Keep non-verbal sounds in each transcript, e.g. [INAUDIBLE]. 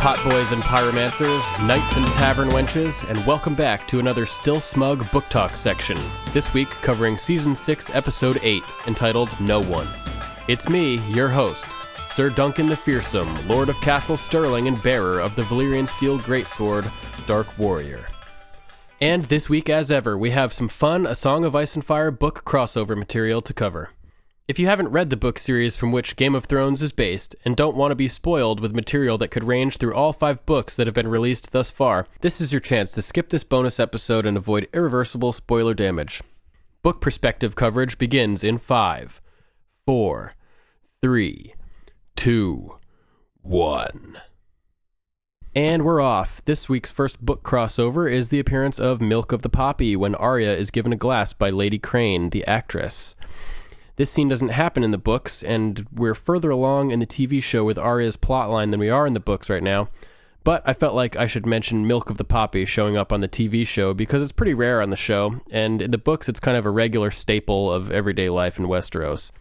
Pot boys and pyromancers, knights and tavern wenches, and welcome back to another Still Smug Book Talk section. This week covering Season 6, Episode 8, entitled No One. It's me, your host, Sir Duncan the Fearsome, Lord of Castle Sterling and bearer of the Valyrian Steel Greatsword, Dark Warrior. And this week, as ever, we have some fun A Song of Ice and Fire book crossover material to cover. If you haven't read the book series from which Game of Thrones is based, and don't want to be spoiled with material that could range through all five books that have been released thus far, this is your chance to skip this bonus episode and avoid irreversible spoiler damage. Book perspective coverage begins in five, four, three, two, one. And we're off. This week's first book crossover is the appearance of Milk of the Poppy when Arya is given a glass by Lady Crane, the actress. This scene doesn't happen in the books, and we're further along in the TV show with Arya's plotline than we are in the books right now. But I felt like I should mention Milk of the Poppy showing up on the TV show because it's pretty rare on the show, and in the books it's kind of a regular staple of everyday life in Westeros.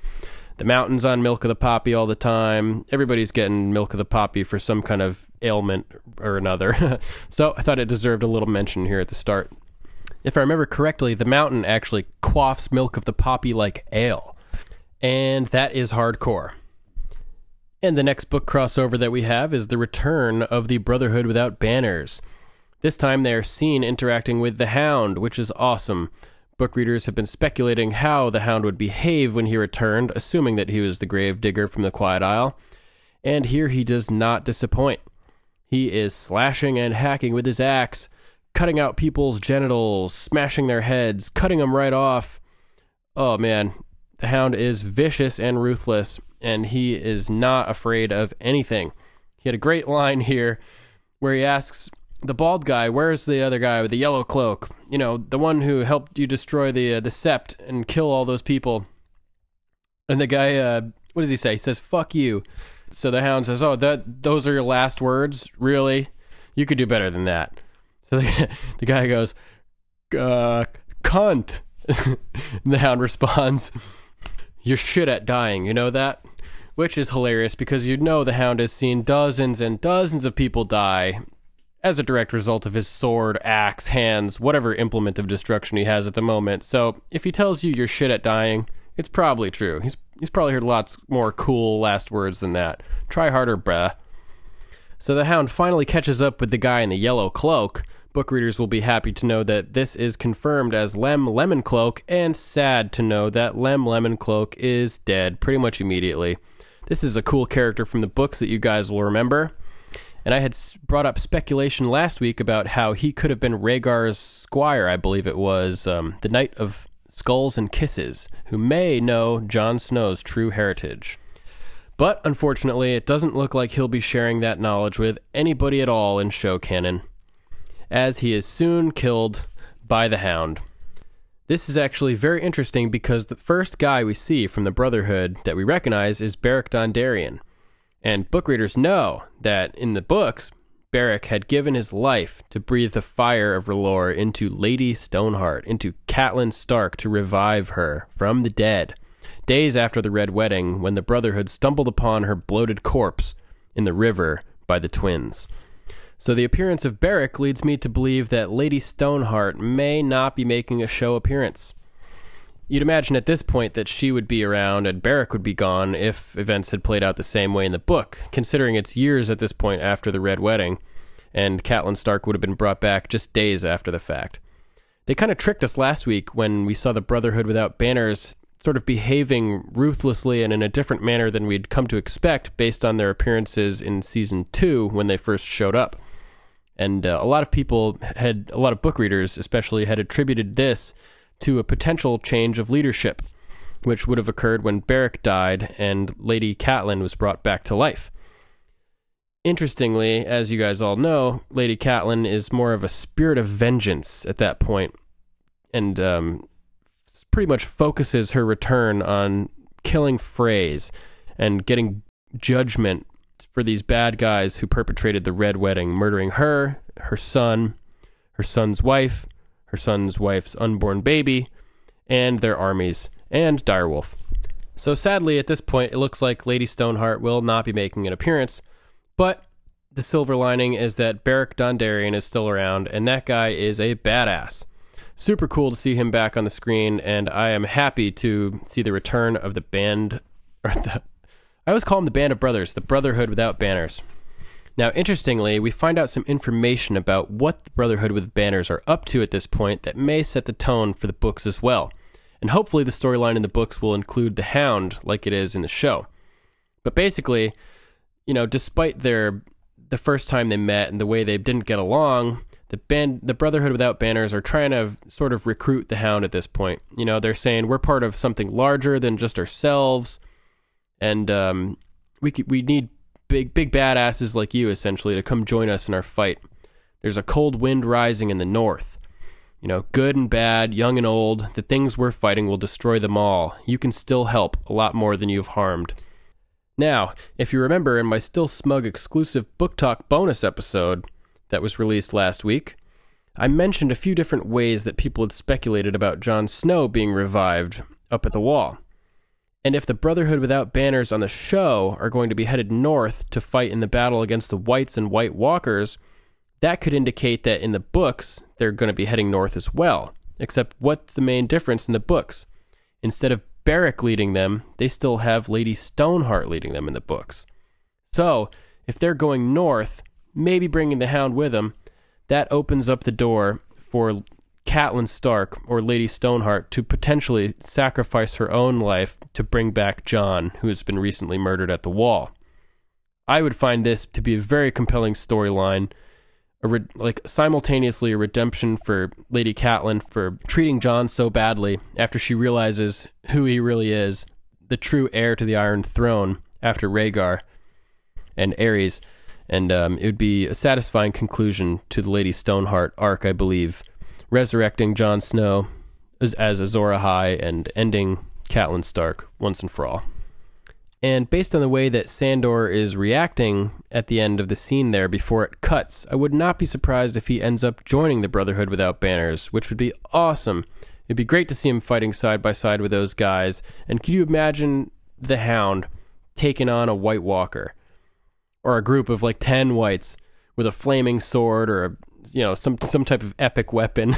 The mountains on Milk of the Poppy all the time. Everybody's getting Milk of the Poppy for some kind of ailment or another. [LAUGHS] so I thought it deserved a little mention here at the start. If I remember correctly, the mountain actually quaffs Milk of the Poppy like ale and that is hardcore. And the next book crossover that we have is the return of the Brotherhood Without Banners. This time they are seen interacting with the Hound, which is awesome. Book readers have been speculating how the Hound would behave when he returned, assuming that he was the grave digger from the Quiet Isle. And here he does not disappoint. He is slashing and hacking with his axe, cutting out people's genitals, smashing their heads, cutting them right off. Oh man, the hound is vicious and ruthless, and he is not afraid of anything. He had a great line here where he asks the bald guy, "Where's the other guy with the yellow cloak? You know, the one who helped you destroy the uh, the sept and kill all those people." And the guy, uh, what does he say? He says, "Fuck you." So the hound says, "Oh, that those are your last words? Really? You could do better than that." So the, [LAUGHS] the guy goes, uh, "Cunt." [LAUGHS] the hound responds, you're shit at dying, you know that? Which is hilarious because you know the Hound has seen dozens and dozens of people die as a direct result of his sword, axe, hands, whatever implement of destruction he has at the moment. So if he tells you you're shit at dying, it's probably true. He's he's probably heard lots more cool last words than that. Try harder, bruh. So the Hound finally catches up with the guy in the yellow cloak, Book readers will be happy to know that this is confirmed as Lem Lemoncloak, and sad to know that Lem Lemoncloak is dead pretty much immediately. This is a cool character from the books that you guys will remember. And I had brought up speculation last week about how he could have been Rhaegar's squire, I believe it was, um, the Knight of Skulls and Kisses, who may know Jon Snow's true heritage. But unfortunately, it doesn't look like he'll be sharing that knowledge with anybody at all in show canon, as he is soon killed by the Hound. This is actually very interesting because the first guy we see from the Brotherhood that we recognize is Beric Dondarrion. And book readers know that in the books, Beric had given his life to breathe the fire of R'hllor into Lady Stoneheart, into Catelyn Stark to revive her from the dead, days after the Red Wedding when the Brotherhood stumbled upon her bloated corpse in the river by the twins. So the appearance of Beric leads me to believe that Lady Stoneheart may not be making a show appearance. You'd imagine at this point that she would be around and Beric would be gone if events had played out the same way in the book, considering it's years at this point after the Red Wedding, and Catelyn Stark would have been brought back just days after the fact. They kind of tricked us last week when we saw the Brotherhood without banners sort of behaving ruthlessly and in a different manner than we'd come to expect based on their appearances in season two when they first showed up. And uh, a lot of people had, a lot of book readers especially, had attributed this to a potential change of leadership, which would have occurred when Beric died and Lady Catelyn was brought back to life. Interestingly, as you guys all know, Lady Catelyn is more of a spirit of vengeance at that point, and um, pretty much focuses her return on killing Freys and getting judgment for these bad guys who perpetrated the Red Wedding, murdering her, her son, her son's wife, her son's wife's unborn baby, and their armies, and Direwolf. So sadly, at this point, it looks like Lady Stoneheart will not be making an appearance, but the silver lining is that Beric Dondarrion is still around, and that guy is a badass. Super cool to see him back on the screen, and I am happy to see the return of the band, or the, I always call them the Band of Brothers, the Brotherhood without banners. Now, interestingly, we find out some information about what the Brotherhood with banners are up to at this point that may set the tone for the books as well. And hopefully, the storyline in the books will include the Hound like it is in the show. But basically, you know, despite their the first time they met and the way they didn't get along, the band the Brotherhood without banners are trying to sort of recruit the Hound at this point. You know, they're saying we're part of something larger than just ourselves and um, we we need big big badasses like you essentially to come join us in our fight. There's a cold wind rising in the north. You know, good and bad, young and old, the things we're fighting will destroy them all. You can still help a lot more than you've harmed. Now, if you remember in my Still Smug exclusive Book Talk bonus episode that was released last week, I mentioned a few different ways that people had speculated about Jon Snow being revived up at the wall. And if the Brotherhood without banners on the show are going to be headed north to fight in the battle against the Whites and White Walkers, that could indicate that in the books they're going to be heading north as well. Except what's the main difference in the books? Instead of Beric leading them, they still have Lady Stoneheart leading them in the books. So, if they're going north, maybe bringing the Hound with them, that opens up the door for Catelyn Stark or Lady Stoneheart to potentially sacrifice her own life to bring back Jon, who has been recently murdered at the wall. I would find this to be a very compelling storyline, re- like simultaneously a redemption for Lady Catelyn for treating Jon so badly after she realizes who he really is, the true heir to the Iron Throne after Rhaegar and Aerys, and um, it would be a satisfying conclusion to the Lady Stoneheart arc, I believe resurrecting Jon Snow as, as Azor Ahai and ending Catelyn Stark once and for all. And based on the way that Sandor is reacting at the end of the scene there before it cuts, I would not be surprised if he ends up joining the Brotherhood without banners, which would be awesome. It'd be great to see him fighting side by side with those guys. And can you imagine the Hound taking on a White Walker? Or a group of like 10 whites with a flaming sword or a you know some some type of epic weapon.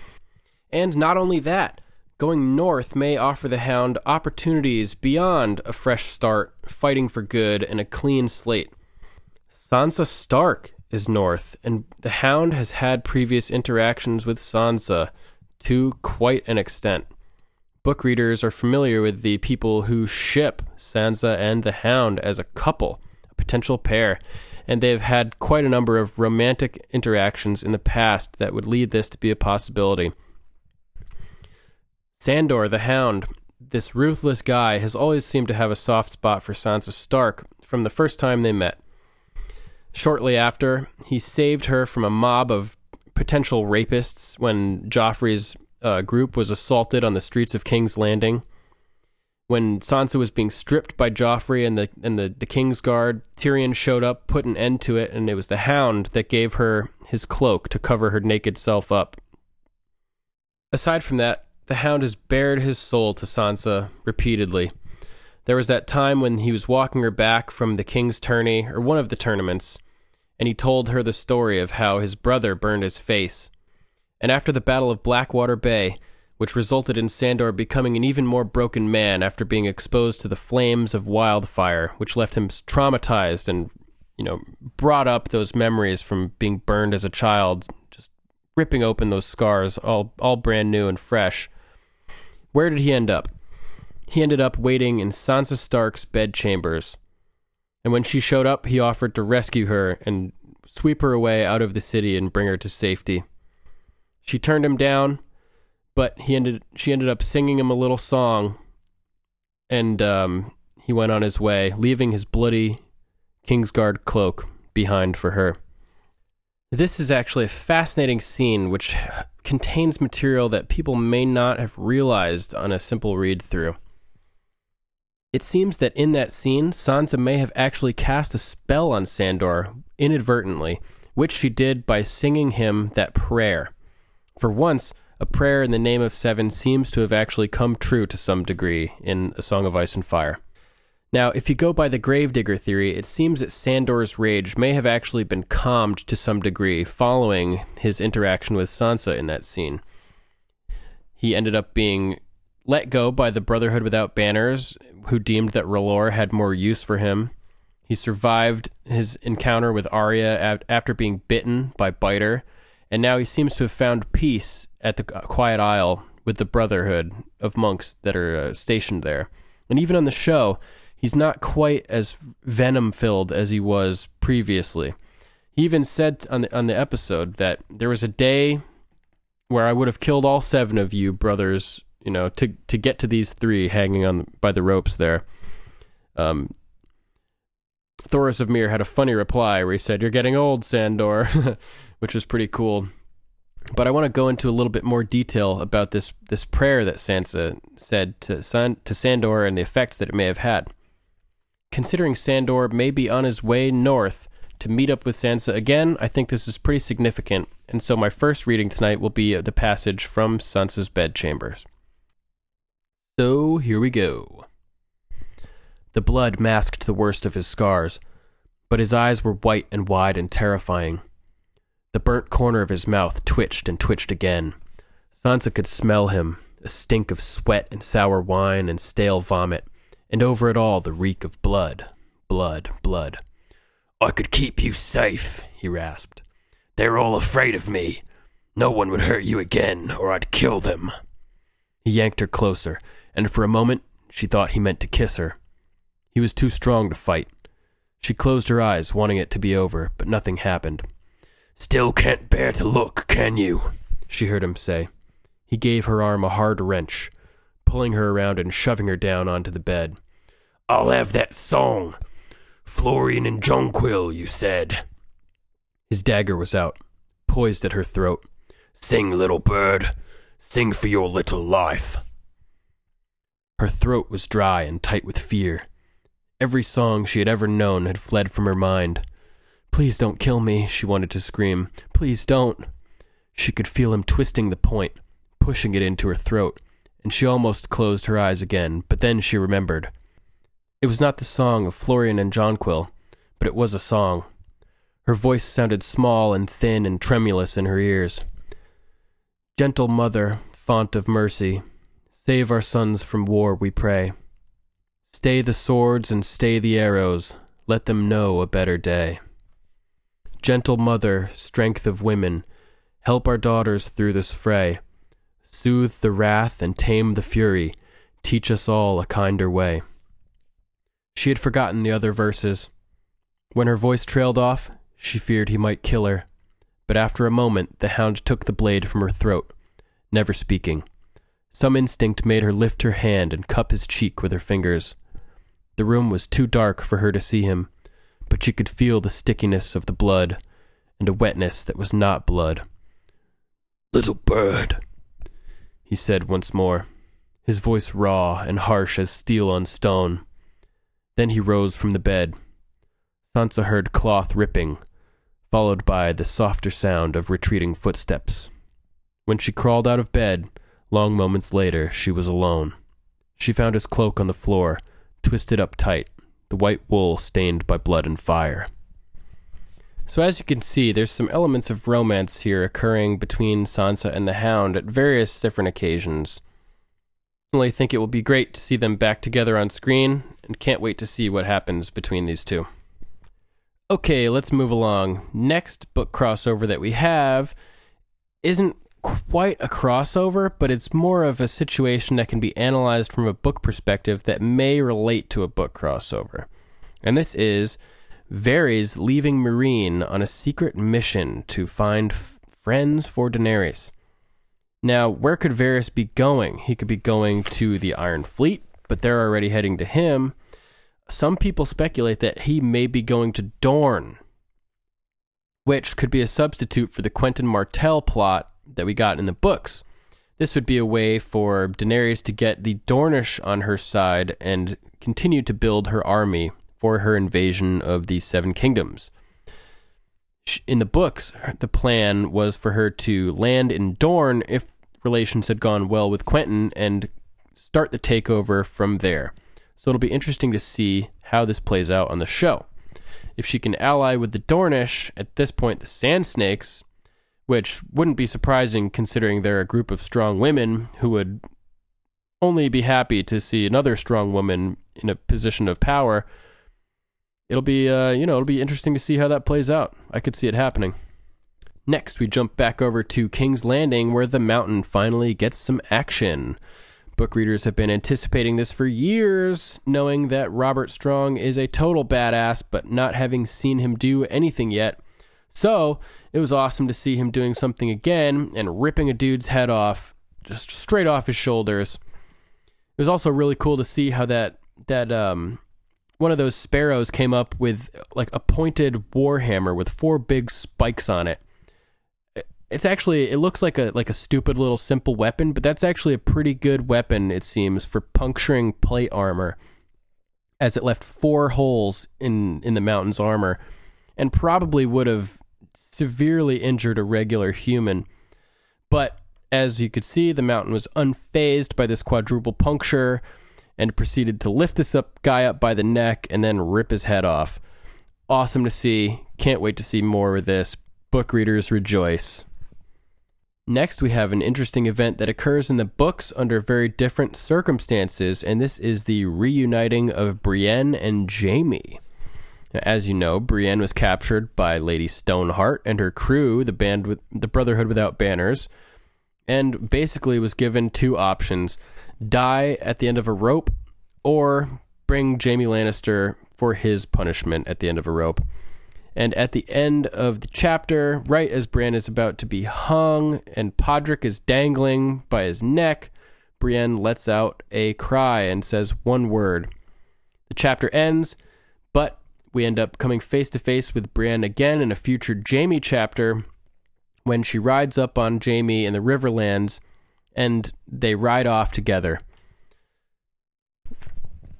[LAUGHS] and not only that, going north may offer the Hound opportunities beyond a fresh start, fighting for good, and a clean slate. Sansa Stark is north, and the Hound has had previous interactions with Sansa to quite an extent. Book readers are familiar with the people who ship Sansa and the Hound as a couple, potential pair, and they've had quite a number of romantic interactions in the past that would lead this to be a possibility. Sandor, the Hound, this ruthless guy, has always seemed to have a soft spot for Sansa Stark from the first time they met. Shortly after, he saved her from a mob of potential rapists when Joffrey's uh, group was assaulted on the streets of King's Landing. When Sansa was being stripped by Joffrey and the and the, the King's Guard, Tyrion showed up, put an end to it, and it was the Hound that gave her his cloak to cover her naked self up. Aside from that, the Hound has bared his soul to Sansa repeatedly. There was that time when he was walking her back from the King's tourney, or one of the tournaments, and he told her the story of how his brother burned his face. And after the Battle of Blackwater Bay, which resulted in Sandor becoming an even more broken man after being exposed to the flames of wildfire, which left him traumatized and, you know, brought up those memories from being burned as a child, just ripping open those scars, all all brand new and fresh. Where did he end up? He ended up waiting in Sansa Stark's bedchambers. And when she showed up, he offered to rescue her and sweep her away out of the city and bring her to safety. She turned him down, but he ended she ended up singing him a little song and um, he went on his way, leaving his bloody Kingsguard cloak behind for her. This is actually a fascinating scene which contains material that people may not have realized on a simple read through. It seems that in that scene, Sansa may have actually cast a spell on Sandor inadvertently, which she did by singing him that prayer. For once, a prayer in the name of Seven seems to have actually come true to some degree in A Song of Ice and Fire. Now, if you go by the Gravedigger theory, it seems that Sandor's rage may have actually been calmed to some degree following his interaction with Sansa in that scene. He ended up being let go by the Brotherhood Without Banners, who deemed that R'hllor had more use for him. He survived his encounter with Arya after being bitten by Biter, and now he seems to have found peace at the Quiet Isle with the Brotherhood of monks that are uh, stationed there. And even on the show, he's not quite as venom filled as he was previously. He even said on the on the episode that there was a day where I would have killed all seven of you brothers, you know, to to get to these three hanging on by the ropes there. Um, Thoros of Myr had a funny reply where he said, "You're getting old, Sandor," [LAUGHS] which was pretty cool. But I want to go into a little bit more detail about this this prayer that Sansa said to San, to Sandor and the effects that it may have had considering Sandor may be on his way north to meet up with Sansa again, I think this is pretty significant, and so my first reading tonight will be the passage from Sansa's bedchambers. So here we go. The blood masked the worst of his scars, but his eyes were white and wide and terrifying. The burnt corner of his mouth twitched and twitched again. Sansa could smell him, a stink of sweat and sour wine and stale vomit and over it all the reek of blood, blood, blood. I could keep you safe, he rasped. They're all afraid of me. No one would hurt you again, or I'd kill them. He yanked her closer, and for a moment she thought he meant to kiss her. He was too strong to fight. She closed her eyes, wanting it to be over, but nothing happened. Still can't bear to look, can you? She heard him say. He gave her arm a hard wrench, pulling her around and shoving her down onto the bed. I'll have that song. Florian and Jonquil, you said. His dagger was out, poised at her throat. Sing, little bird. Sing for your little life. Her throat was dry and tight with fear. Every song she had ever known had fled from her mind. Please don't kill me, she wanted to scream. Please don't. She could feel him twisting the point, pushing it into her throat, and she almost closed her eyes again, but then she remembered. It was not the song of Florian and Jonquil, but it was a song. Her voice sounded small and thin and tremulous in her ears. Gentle Mother, font of mercy, save our sons from war, we pray. Stay the swords and stay the arrows, let them know a better day. Gentle Mother, strength of women, help our daughters through this fray. Soothe the wrath and tame the fury, teach us all a kinder way. She had forgotten the other verses. When her voice trailed off, she feared he might kill her, but after a moment the hound took the blade from her throat, never speaking. Some instinct made her lift her hand and cup his cheek with her fingers. The room was too dark for her to see him, but she could feel the stickiness of the blood and a wetness that was not blood. Little bird, he said once more, his voice raw and harsh as steel on stone. Then he rose from the bed. Sansa heard cloth ripping, followed by the softer sound of retreating footsteps. When she crawled out of bed, long moments later, she was alone. She found his cloak on the floor, twisted up tight, the white wool stained by blood and fire. So, as you can see, there's some elements of romance here occurring between Sansa and the Hound at various different occasions. I think it will be great to see them back together on screen, and can't wait to see what happens between these two. Okay, let's move along. Next book crossover that we have isn't quite a crossover, but it's more of a situation that can be analyzed from a book perspective that may relate to a book crossover. And this is Varys leaving Meereen on a secret mission to find f- friends for Daenerys. Now, where could Varys be going? He could be going to the Iron Fleet, but they're already heading to him. Some people speculate that he may be going to Dorne, which could be a substitute for the Quentyn Martell plot that we got in the books. This would be a way for Daenerys to get the Dornish on her side and continue to build her army for her invasion of the Seven Kingdoms. In the books, the plan was for her to land in Dorne if relations had gone well with Quentyn and start the takeover from there. So it'll be interesting to see how this plays out on the show. If she can ally with the Dornish, at this point, the Sand Snakes, which wouldn't be surprising considering they're a group of strong women who would only be happy to see another strong woman in a position of power it'll be uh, you know it'll be interesting to see how that plays out. I could see it happening. Next, we jump back over to King's Landing, where the mountain finally gets some action. Book readers have been anticipating this for years, knowing that Robert Strong is a total badass, but not having seen him do anything yet. So, it was awesome to see him doing something again and ripping a dude's head off, just straight off his shoulders. It was also really cool to see how that that um, one of those sparrows came up with like a pointed warhammer with four big spikes on it. It's actually it looks like a like a stupid little simple weapon, but that's actually a pretty good weapon it seems for puncturing plate armor as it left four holes in in the mountain's armor and probably would have severely injured a regular human. But as you could see, the mountain was unfazed by this quadruple puncture and proceeded to lift this up guy up by the neck and then rip his head off. Awesome to see. Can't wait to see more of this. Book readers rejoice. Next, we have an interesting event that occurs in the books under very different circumstances, and this is the reuniting of Brienne and Jaime. As you know, Brienne was captured by Lady Stoneheart and her crew, the band with the Brotherhood Without Banners, and basically was given two options die at the end of a rope or bring Jaime Lannister for his punishment at the end of a rope. And at the end of the chapter, right as Brienne is about to be hung and Podrick is dangling by his neck, Brienne lets out a cry and says one word. The chapter ends, but we end up coming face to face with Brienne again in a future Jaime chapter when she rides up on Jaime in the Riverlands and they ride off together.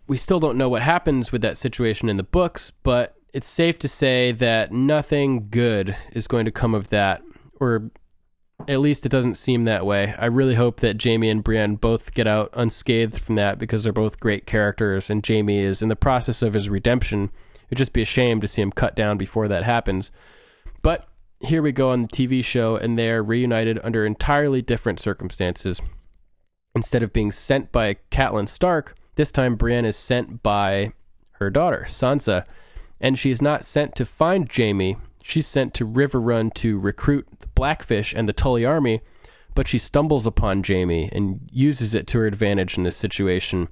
We still don't know what happens with that situation in the books, but it's safe to say that nothing good is going to come of that, or at least it doesn't seem that way. I really hope that Jaime and Brienne both get out unscathed from that because they're both great characters, and Jaime is in the process of his redemption. It'd just be a shame to see him cut down before that happens. But here we go on the TV show, and they're reunited under entirely different circumstances. Instead of being sent by Catelyn Stark, this time Brienne is sent by her daughter, Sansa, and she is not sent to find Jaime. She's sent to Riverrun to recruit the Blackfish and the Tully army, but she stumbles upon Jaime and uses it to her advantage in this situation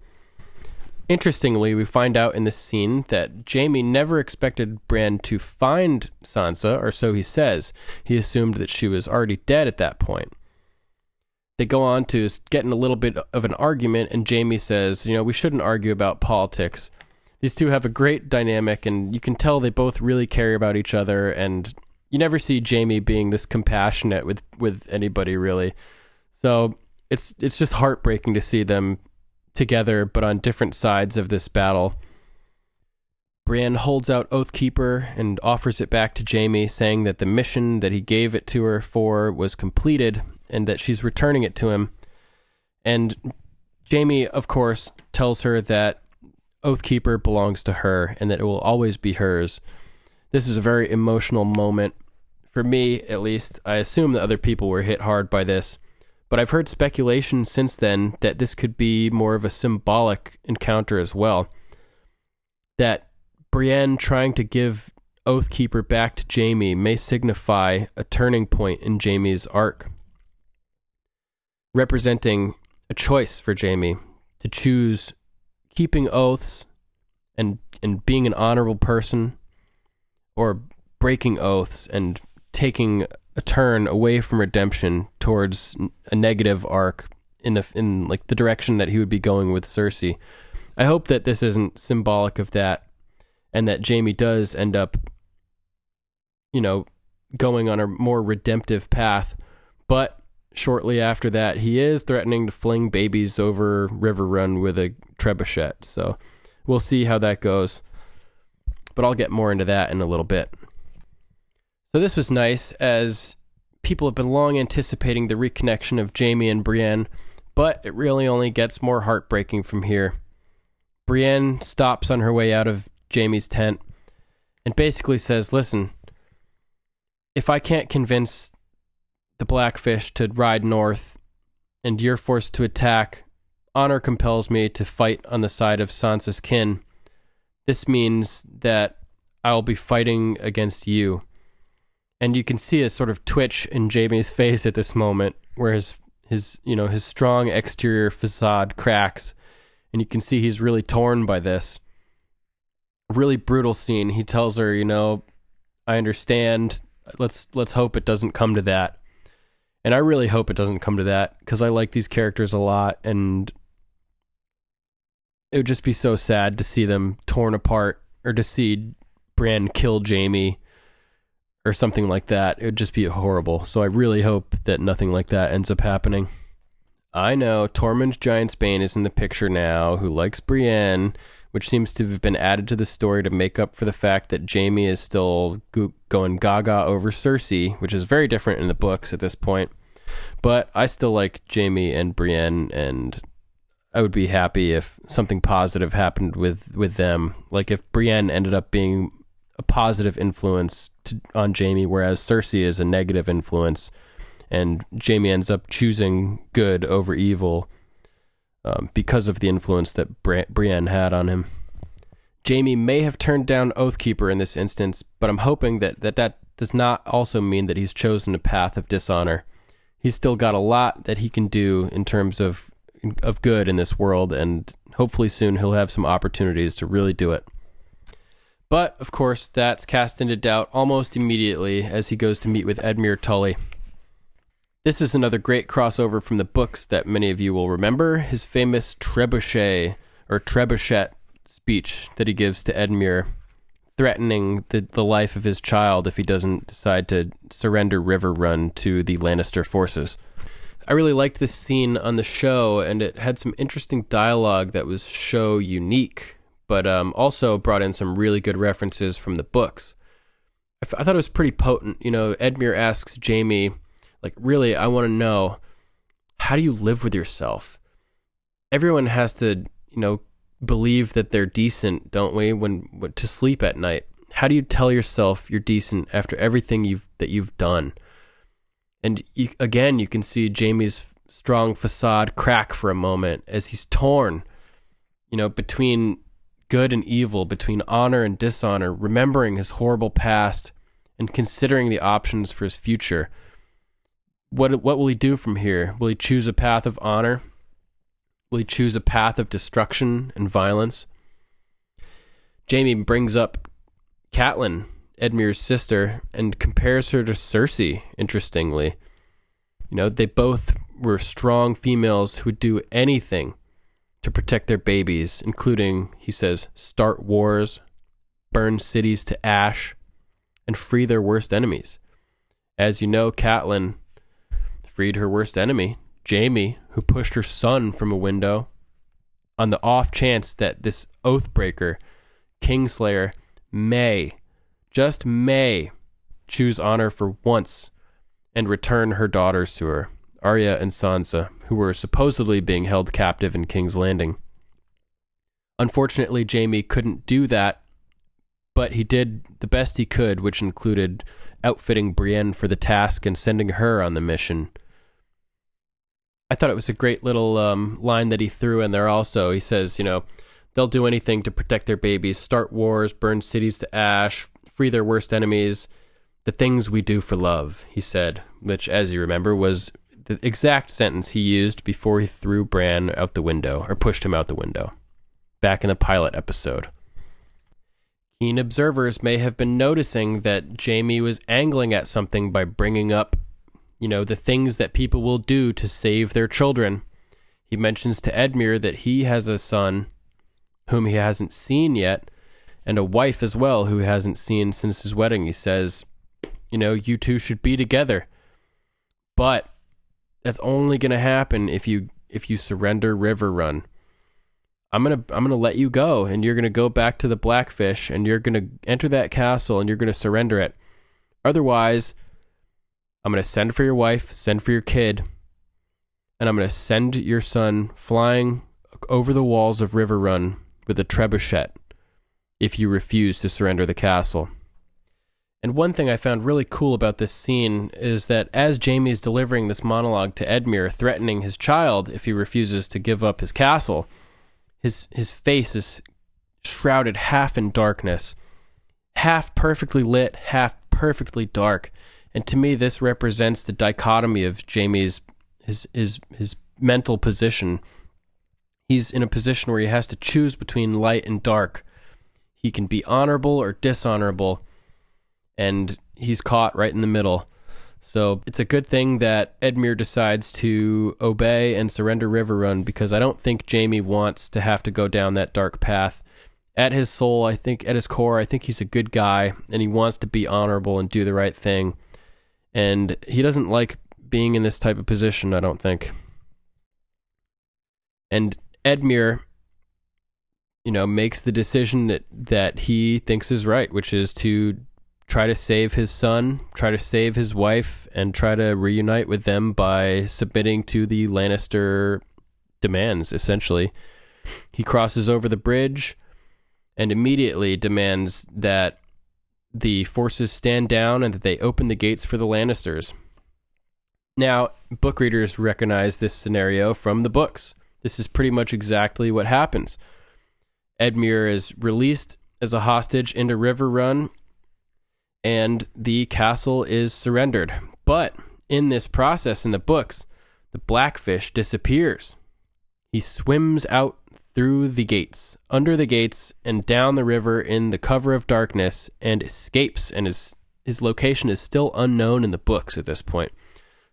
Interestingly, we find out in this scene that Jaime never expected Brienne to find Sansa, or so he says. He assumed that she was already dead at that point. they go on to get in a little bit of an argument, and Jaime says, you know, we shouldn't argue about politics. These two have a great dynamic, and you can tell they both really care about each other. And you never see Jaime being this compassionate with with anybody really. So it's it's just heartbreaking to see them together, but on different sides of this battle. Brienne holds out Oathkeeper and offers it back to Jaime, saying that the mission that he gave it to her for was completed and that she's returning it to him. And Jaime, of course, tells her that Oathkeeper belongs to her and that it will always be hers. This is a very emotional moment. For me, at least, I assume that other people were hit hard by this, but I've heard speculation since then that this could be more of a symbolic encounter as well. That Brienne trying to give Oathkeeper back to Jaime may signify a turning point in Jaime's arc, representing a choice for Jaime to choose keeping oaths and and being an honorable person or breaking oaths and taking a turn away from redemption towards a negative arc in the in like the direction that he would be going with Cersei. I hope that this isn't symbolic of that and that Jaime does end up you know going on a more redemptive path but shortly after that he is threatening to fling babies over Riverrun with a trebuchet so we'll see how that goes but I'll get more into that in a little bit so this was nice as people have been long anticipating the reconnection of Jaime and Brienne but it really only gets more heartbreaking from here Brienne stops on her way out of Jaime's tent and basically says, Listen, if I can't convince the Blackfish to ride north and you're forced to attack, honor compels me to fight on the side of Sansa's kin. This means that I will be fighting against you. And you can see a sort of twitch in Jaime's face at this moment where his his you know his strong exterior facade cracks and you can see he's really torn by this really brutal scene. He tells her, you know, I understand. Let's let's hope it doesn't come to that. And I really hope it doesn't come to that because I like these characters a lot and it would just be so sad to see them torn apart or to see Brienne kill Jaime or something like that. It would just be horrible. So I really hope that nothing like that ends up happening. I know Tormund Giantsbane is in the picture now, who likes Brienne, which seems to have been added to the story to make up for the fact that Jaime is still go- going gaga over Cersei, which is very different in the books at this point. But I still like Jaime and Brienne, and I would be happy if something positive happened with, with them. Like if Brienne ended up being a positive influence to, on Jaime, whereas Cersei is a negative influence, and Jaime ends up choosing good over evil um, because of the influence that Bri- Brienne had on him. Jaime may have turned down Oathkeeper in this instance, but I'm hoping that, that that does not also mean that he's chosen a path of dishonor. He's still got a lot that he can do in terms of of good in this world, and hopefully soon he'll have some opportunities to really do it. But of course, that's cast into doubt almost immediately as he goes to meet with Edmure Tully. This is another great crossover from the books that many of you will remember. His famous trebuchet or trebuchet speech that he gives to Edmure, threatening the, the life of his child if he doesn't decide to surrender Riverrun to the Lannister forces. I really liked this scene on the show, and it had some interesting dialogue that was show unique, but um, also brought in some really good references from the books. I, f- I thought it was pretty potent. You know, Edmure asks Jaime like, really, I want to know how do you live with yourself? Everyone has to, you know, believe that they're decent, don't we? When, when to sleep at night, how do you tell yourself you're decent after everything you've that you've done? And you, again, you can see Jaime's strong facade crack for a moment as he's torn, you know, between good and evil, between honor and dishonor, remembering his horrible past and considering the options for his future what what will he do from here? Will he choose a path of honor? Will he choose a path of destruction and violence? Jaime brings up Catelyn, Edmure's sister, and compares her to Cersei, interestingly. You know, they both were strong females who would do anything to protect their babies, including, he says, start wars, burn cities to ash, and free their worst enemies. As you know, Catelyn freed her worst enemy, Jaime, who pushed her son from a window on the off chance that this oathbreaker, Kingslayer, may, just may, choose honor for once and return her daughters to her, Arya and Sansa, who were supposedly being held captive in King's Landing. Unfortunately, Jaime couldn't do that, but he did the best he could, which included outfitting Brienne for the task and sending her on the mission. I thought it was a great little um, line that he threw in there also. He says, you know, they'll do anything to protect their babies, start wars, burn cities to ash, free their worst enemies. The things we do for love, he said, which, as you remember, was the exact sentence he used before he threw Bran out the window, or pushed him out the window, back in the pilot episode. Keen observers may have been noticing that Jaime was angling at something by bringing up, you know, the things that people will do to save their children. He mentions to Edmure that he has a son whom he hasn't seen yet, and a wife as well who he hasn't seen since his wedding. He says, you know, you two should be together. But that's only going to happen if you if you surrender Riverrun. I'm going to I'm going to let you go and you're going to go back to the Blackfish and you're going to enter that castle and you're going to surrender it. Otherwise, I'm going to send for your wife, send for your kid, and I'm going to send your son flying over the walls of Riverrun with a trebuchet if you refuse to surrender the castle. And one thing I found really cool about this scene is that as Jaime's delivering this monologue to Edmure, threatening his child if he refuses to give up his castle, his his face is shrouded half in darkness, half perfectly lit, half perfectly dark. And to me, this represents the dichotomy of Jaime's his his his mental position. He's in a position where he has to choose between light and dark. He can be honorable or dishonorable and he's caught right in the middle. So it's a good thing that Edmure decides to obey and surrender Riverrun because I don't think Jaime wants to have to go down that dark path. At his soul, I think, at his core, I think he's a good guy and he wants to be honorable and do the right thing. And he doesn't like being in this type of position, I don't think. And Edmure, you know, makes the decision that, that he thinks is right, which is to try to save his son, try to save his wife, and try to reunite with them by submitting to the Lannister demands, essentially. He crosses over the bridge and immediately demands that the forces stand down and that they open the gates for the Lannisters. Now, book readers recognize this scenario from the books. This is pretty much exactly what happens. Edmure is released as a hostage into Riverrun and the castle is surrendered. But in this process in the books, the blackfish disappears. He swims out through the gates, under the gates, and down the river in the cover of darkness and escapes, and his, his location is still unknown in the books at this point.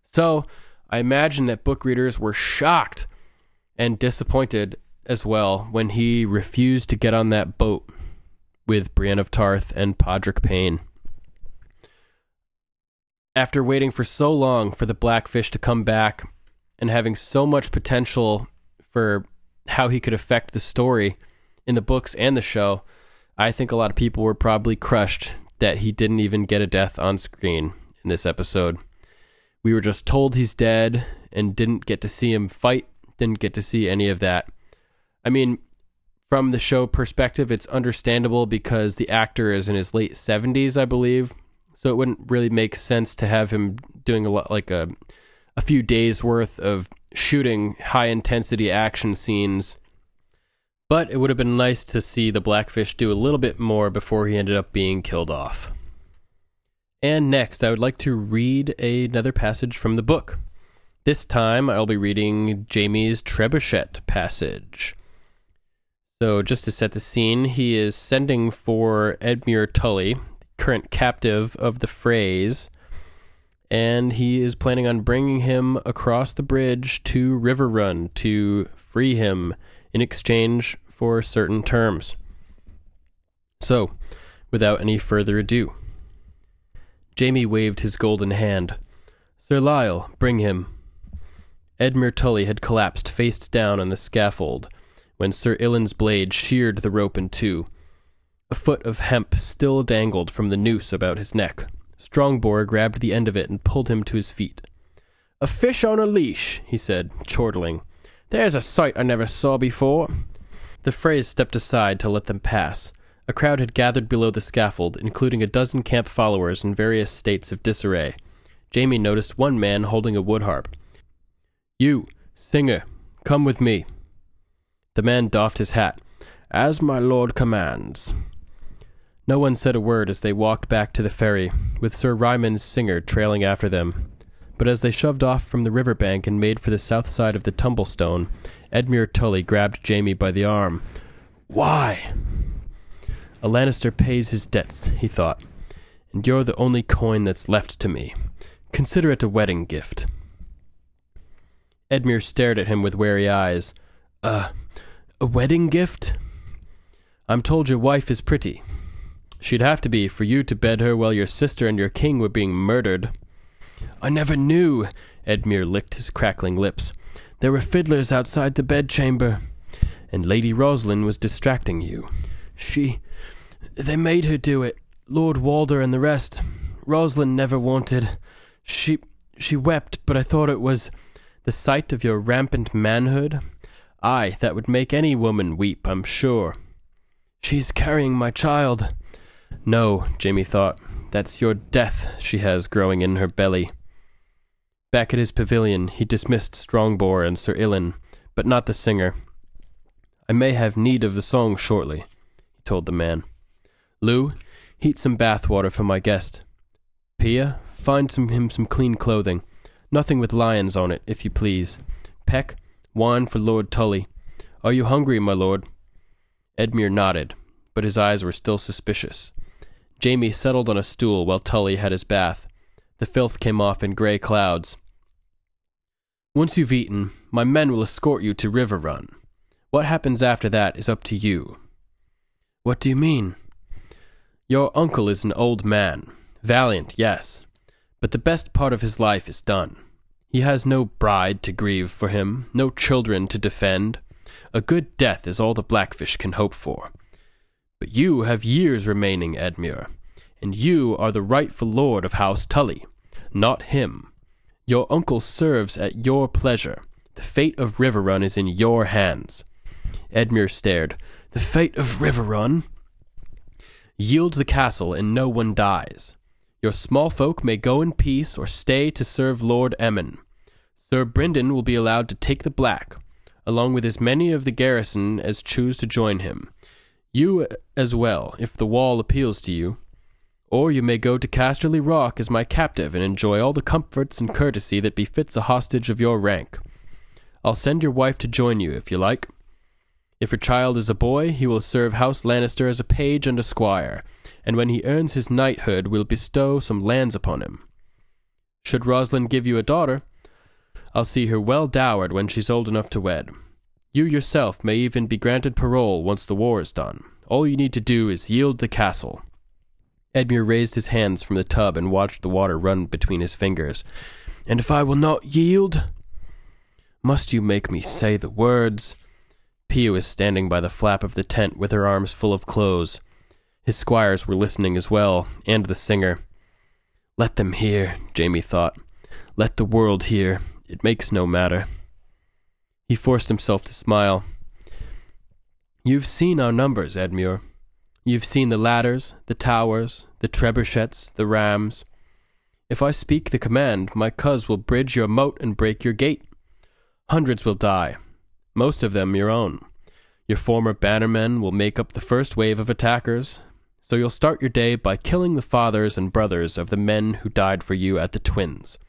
So I imagine that book readers were shocked and disappointed as well when he refused to get on that boat with Brienne of Tarth and Podrick Payne after waiting for so long for the blackfish to come back and having so much potential for how he could affect the story in the books and the show, I think a lot of people were probably crushed that he didn't even get a death on screen in this episode. We were just told he's dead and didn't get to see him fight, didn't get to see any of that. I mean, from the show perspective, it's understandable because the actor is in his late 70s, I believe, so it wouldn't really make sense to have him doing a lot like a a few days worth of shooting high intensity action scenes. But it would have been nice to see the Blackfish do a little bit more before he ended up being killed off. And next, I would like to read another passage from the book. This time, I'll be reading Jaime's Trebuchet passage. So, just to set the scene, he is sending for Edmure Tully, current captive of the Freys, and he is planning on bringing him across the bridge to Riverrun to free him in exchange for certain terms. So, without any further ado, Jaime waved his golden hand. Sir Lyle, bring him. Edmure Tully had collapsed face down on the scaffold when Sir Ilyn's blade sheared the rope in two. A foot of hemp still dangled from the noose about his neck. Strongboar grabbed the end of it and pulled him to his feet. A fish on a leash, he said, chortling. There's a sight I never saw before. The Freys stepped aside to let them pass. A crowd had gathered below the scaffold, including a dozen camp followers in various states of disarray. Jaime noticed one man holding a wood harp. You, singer, come with me. The man doffed his hat. As my lord commands. No one said a word as they walked back to the ferry, with Sir Ryman's singer trailing after them. But as they shoved off from the river bank and made for the south side of the tumblestone, Edmure Tully grabbed Jaime by the arm. Why? A Lannister pays his debts, he thought, and you're the only coin that's left to me. Consider it a wedding gift. Edmure stared at him with wary eyes. Uh, a wedding gift? I'm told your wife is pretty. She'd have to be for you to bed her while your sister and your king were being murdered. I never knew. Edmure licked his crackling lips. There were fiddlers outside the bedchamber, and Lady Roslyn was distracting you. She. They made her do it. Lord Walder and the rest. Roslyn never wanted. She. She wept, but I thought it was the sight of your rampant manhood. Ay, that would make any woman weep, I'm sure. She's carrying my child. No, Jaime thought. That's your death she has growing in her belly. Back at his pavilion, he dismissed Strongboar and Sir Ilyn, but not the singer. I may have need of the song shortly, he told the man. Lew, heat some bath water for my guest. Pia, find some, him some clean clothing. Nothing with lions on it, if you please. Peck, wine for Lord Tully. Are you hungry, my lord? Edmure nodded, but his eyes were still suspicious. Jaime settled on a stool while Tully had his bath. The filth came off in grey clouds. Once you've eaten, my men will escort you to Riverrun. What happens after that is up to you. What do you mean? Your uncle is an old man. Valiant, yes. But the best part of his life is done. He has no bride to grieve for him, no children to defend. A good death is all the Blackfish can hope for. But you have years remaining, Edmure, and you are the rightful lord of House Tully, not him. Your uncle serves at your pleasure. The fate of Riverrun is in your hands. Edmure stared. The fate of Riverrun? Yield the castle, and no one dies. Your small folk may go in peace or stay to serve Lord Emmon. Sir Brynden will be allowed to take the Black, along with as many of the garrison as choose to join him. You as well, if the wall appeals to you. Or you may go to Casterly Rock as my captive and enjoy all the comforts and courtesy that befits a hostage of your rank. I'll send your wife to join you, if you like. If your child is a boy, he will serve House Lannister as a page and a squire, and when he earns his knighthood, will bestow some lands upon him. Should Rosalind give you a daughter, I'll see her well dowered when she's old enough to wed. You yourself may even be granted parole once the war is done. All you need to do is yield the castle. Edmure raised his hands from the tub and watched the water run between his fingers. And if I will not yield? Must you make me say the words? Pia was standing by the flap of the tent with her arms full of clothes. His squires were listening as well, and the singer. Let them hear, Jaime thought. Let the world hear. It makes no matter. He forced himself to smile. You've seen our numbers, Edmure. You've seen the ladders, the towers, the trebuchets, the rams. If I speak the command, my cuz will bridge your moat and break your gate. Hundreds will die, most of them your own. Your former bannermen will make up the first wave of attackers, so you'll start your day by killing the fathers and brothers of the men who died for you at the Twins.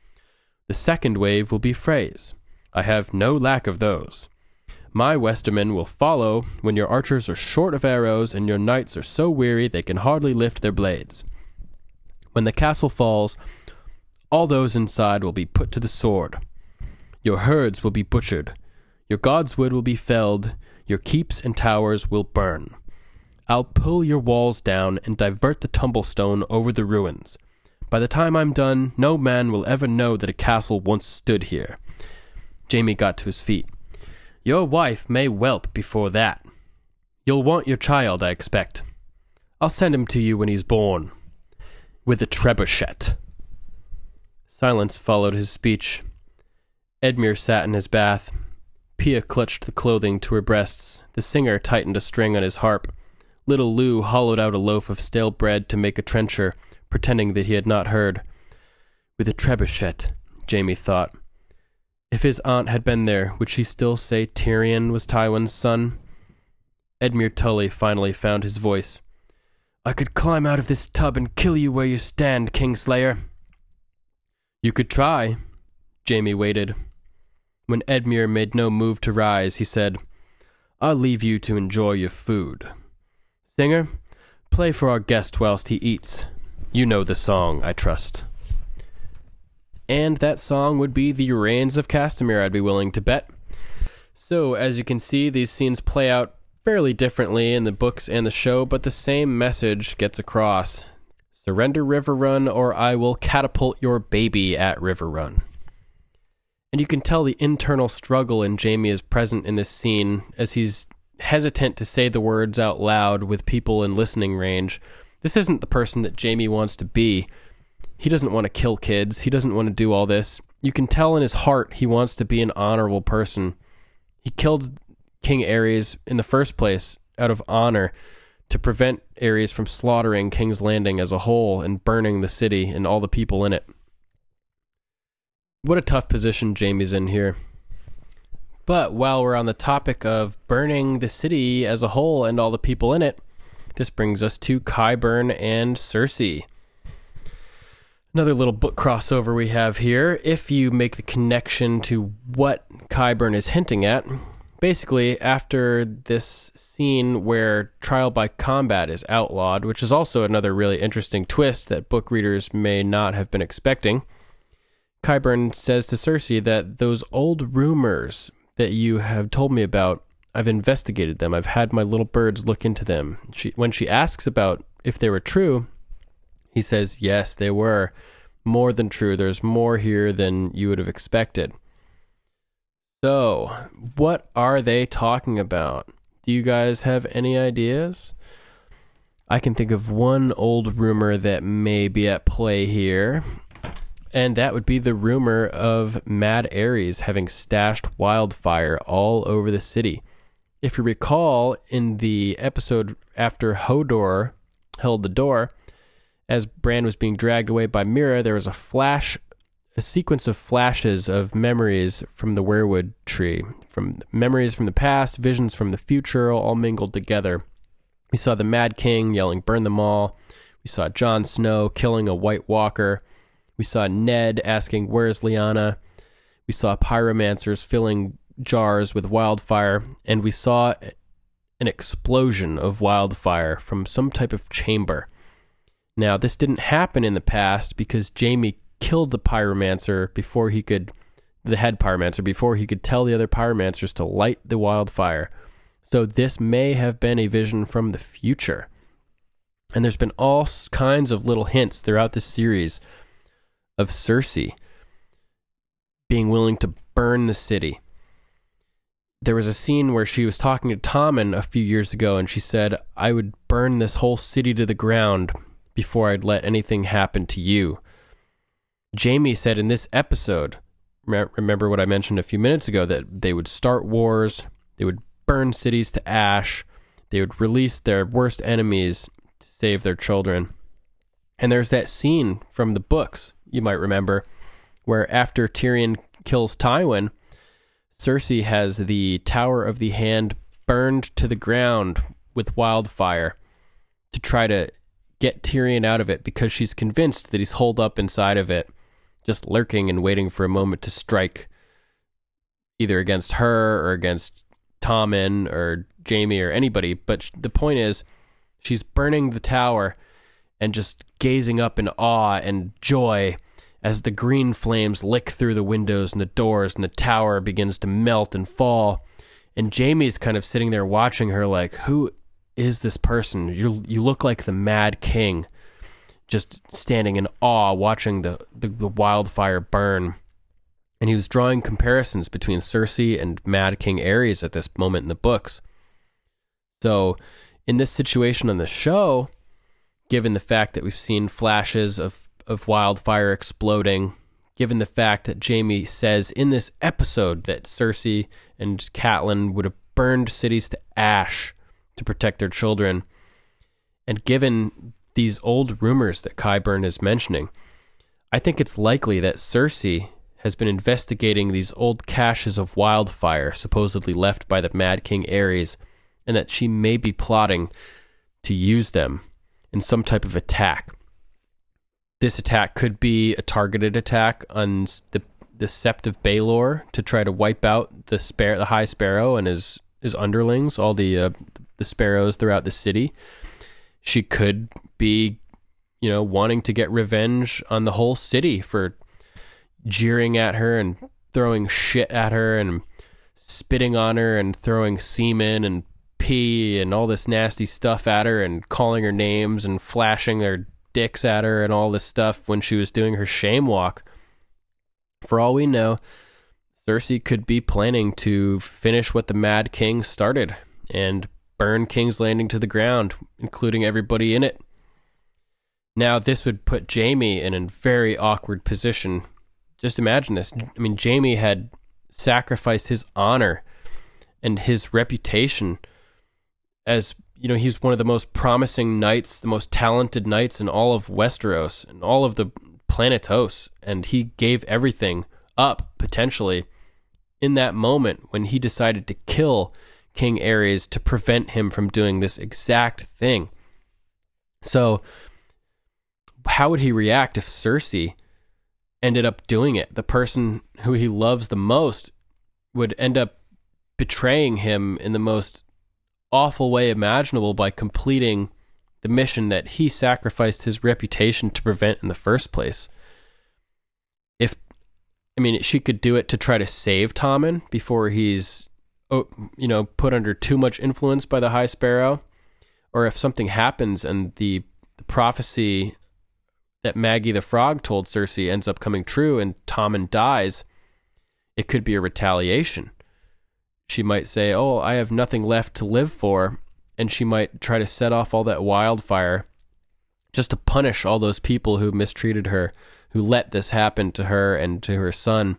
The second wave will be Freys. I have no lack of those. My Westermen will follow when your archers are short of arrows and your knights are so weary they can hardly lift their blades. When the castle falls, All those inside will be put to the sword. Your herds will be butchered. Your god's wood will be felled. Your keeps and towers will burn. I'll pull your walls down and divert the tumblestone over the ruins. By the time I'm done, no man will ever know that a castle once stood here. Jaime got to his feet. Your wife may whelp before that. You'll want your child, I expect. I'll send him to you when he's born. With a trebuchet. Silence followed his speech. Edmure sat in his bath. Pia clutched the clothing to her breasts. The singer tightened a string on his harp. Little Lew hollowed out a loaf of stale bread to make a trencher, pretending that he had not heard. With a trebuchet, Jaime thought. If his aunt had been there, would she still say Tyrion was Tywin's son? Edmure Tully finally found his voice. I could climb out of this tub and kill you where you stand, Kingslayer. You could try. Jaime waited. When Edmure made no move to rise, he said, I'll leave you to enjoy your food. Singer, play for our guest whilst he eats. You know the song, I trust. And that song would be The Rains of Castamere, I'd be willing to bet. So, as you can see, these scenes play out fairly differently in the books and the show, but the same message gets across. Surrender Riverrun, or I will catapult your baby at Riverrun. And you can tell the internal struggle in Jaime is present in this scene as he's hesitant to say the words out loud with people in listening range. This isn't the person that Jaime wants to be. He doesn't want to kill kids. He doesn't want to do all this. You can tell in his heart he wants to be an honorable person. He killed King Aerys in the first place out of honor to prevent Aerys from slaughtering King's Landing as a whole and burning the city and all the people in it. What a tough position Jaime's in here. But while we're on the topic of burning the city as a whole and all the people in it, this brings us to Qyburn and Cersei. Another little book crossover we have here. If you make the connection to what Qyburn is hinting at, basically, after this scene where trial by combat is outlawed, which is also another really interesting twist that book readers may not have been expecting, Qyburn says to Cersei that those old rumors that you have told me about, I've investigated them. I've had my little birds look into them. She, when she asks about if they were true, he says, yes, they were. More than true. There's more here than you would have expected. So, what are they talking about? Do you guys have any ideas? I can think of one old rumor that may be at play here, and that would be the rumor of Mad Aerys having stashed wildfire all over the city. If you recall, in the episode after Hodor held the door, as Bran was being dragged away by Meera, there was a flash, a sequence of flashes of memories from the weirwood tree, from memories from the past, visions from the future, all mingled together. We saw the Mad King yelling, "Burn them all!" We saw Jon Snow killing a White Walker. We saw Ned asking, Where's Lyanna? We saw pyromancers filling jars with wildfire, and we saw an explosion of wildfire from some type of chamber. Now, this didn't happen in the past because Jaime killed the pyromancer before he could, the head pyromancer, before he could tell the other pyromancers to light the wildfire. So, this may have been a vision from the future. And there's been all kinds of little hints throughout this series of Cersei being willing to burn the city. There was a scene where she was talking to Tommen a few years ago, and she said, I would burn this whole city to the ground before I'd let anything happen to you. Jaime said in this episode, remember what I mentioned a few minutes ago, that they would start wars, they would burn cities to ash, they would release their worst enemies to save their children. And there's that scene from the books you might remember, where after Tyrion kills Tywin, Cersei has the Tower of the Hand burned to the ground with wildfire to try to get Tyrion out of it because she's convinced that he's holed up inside of it, just lurking and waiting for a moment to strike either against her or against Tommen or Jaime or anybody. But the point is, she's burning the tower and just gazing up in awe and joy as the green flames lick through the windows and the doors and the tower begins to melt and fall. And Jaime's kind of sitting there watching her like, who is this person? You you look like the Mad King, just standing in awe watching the, the, the wildfire burn. And he was drawing comparisons between Cersei and Mad King Aerys at this moment in the books. So, in this situation on the show, given the fact that we've seen flashes of, of wildfire exploding, given the fact that Jaime says in this episode that Cersei and Catelyn would have burned cities to ash to protect their children, and given these old rumors that Qyburn is mentioning, I think it's likely that Cersei has been investigating these old caches of wildfire supposedly left by the Mad King Aerys, and that she may be plotting to use them in some type of attack. This attack could be a targeted attack on the the Sept of Baelor to try to wipe out the spare the High Sparrow and his his underlings, all the uh, the sparrows throughout the city. She could be, you know, wanting to get revenge on the whole city for jeering at her and throwing shit at her and spitting on her and throwing semen and pee and all this nasty stuff at her and calling her names and flashing their dicks at her and all this stuff when she was doing her shame walk. For all we know, Cersei could be planning to finish what the Mad King started and burn King's Landing to the ground, including everybody in it. Now, this would put Jaime in a very awkward position. Just imagine this. I mean, Jaime had sacrificed his honor and his reputation as you know he's one of the most promising knights, the most talented knights in all of Westeros and all of the Planetos, and he gave everything up potentially in that moment when he decided to kill King Aerys to prevent him from doing this exact thing. So, how would he react if Cersei ended up doing it? The person who he loves the most would end up betraying him in the most awful way imaginable by completing the mission that he sacrificed his reputation to prevent in the first place. If I mean, she could do it to try to save Tommen before he's, you know, put under too much influence by the High Sparrow, or if something happens and the, the prophecy that Maggie the Frog told Cersei ends up coming true and Tommen dies, it could be a retaliation she might say, Oh, I have nothing left to live for. And she might try to set off all that wildfire just to punish all those people who mistreated her, who let this happen to her and to her son,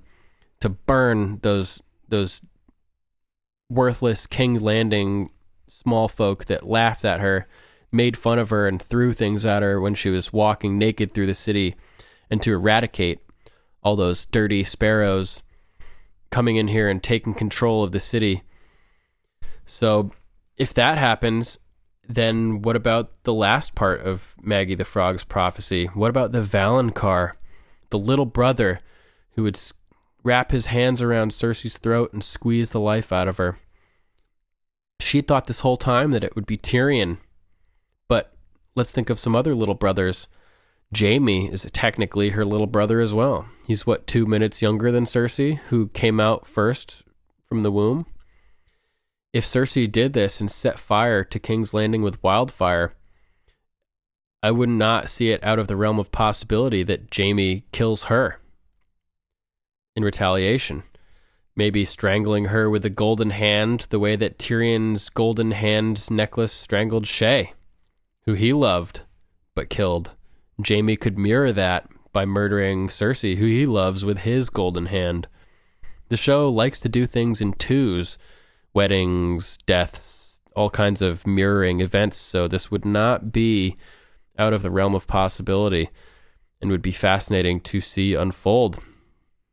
to burn those those worthless King Landing small folk that laughed at her, made fun of her, and threw things at her when she was walking naked through the city, and to eradicate all those dirty sparrows coming in here and taking control of the city. So if that happens, then what about the last part of Maggie the Frog's prophecy? What about the Valonqar, the little brother who would wrap his hands around Cersei's throat and squeeze the life out of her? She thought this whole time that it would be Tyrion. But let's think of some other little brothers. Jaime is technically her little brother as well. He's what, two minutes younger than Cersei, who came out first from the womb? If Cersei did this and set fire to King's Landing with wildfire, I would not see it out of the realm of possibility that Jaime kills her in retaliation. Maybe strangling her with a golden hand, the way that Tyrion's golden hand necklace strangled Shae, who he loved but killed. Jaime could mirror that by murdering Cersei, who he loves, with his golden hand. The show likes to do things in twos weddings, deaths, all kinds of mirroring events, so this would not be out of the realm of possibility and would be fascinating to see unfold.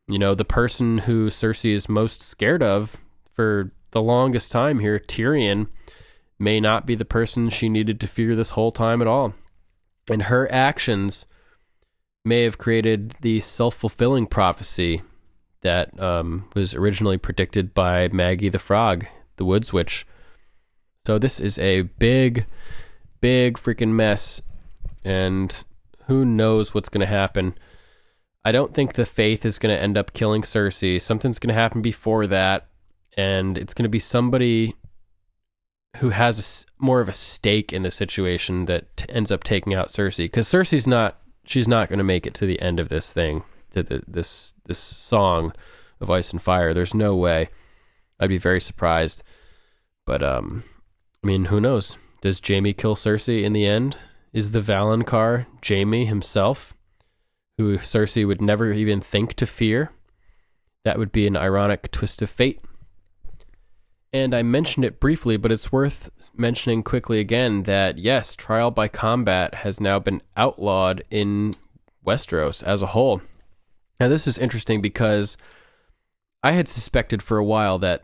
You know, the person who Cersei is most scared of for the longest time here, Tyrion, may not be the person she needed to fear this whole time at all. And her actions may have created the self fulfilling prophecy that um, was originally predicted by Maggie the Frog, the Woods Witch. So this is a big, big freaking mess, and who knows what's going to happen. I don't think the Faith is going to end up killing Cersei. Something's going to happen before that, and it's going to be somebody who has more of a stake in the situation that t- ends up taking out Cersei. Because Cersei's not, she's not going to make it to the end of this thing, to the, this this song of Ice and Fire. There's no way. I'd be very surprised. But um, I mean, who knows? Does Jaime kill Cersei in the end? Is the Valonqar Jaime himself, who Cersei would never even think to fear? That would be an ironic twist of fate. And I mentioned it briefly, but it's worth mentioning quickly again that yes, trial by combat has now been outlawed in Westeros as a whole. Now, this is interesting because I had suspected for a while that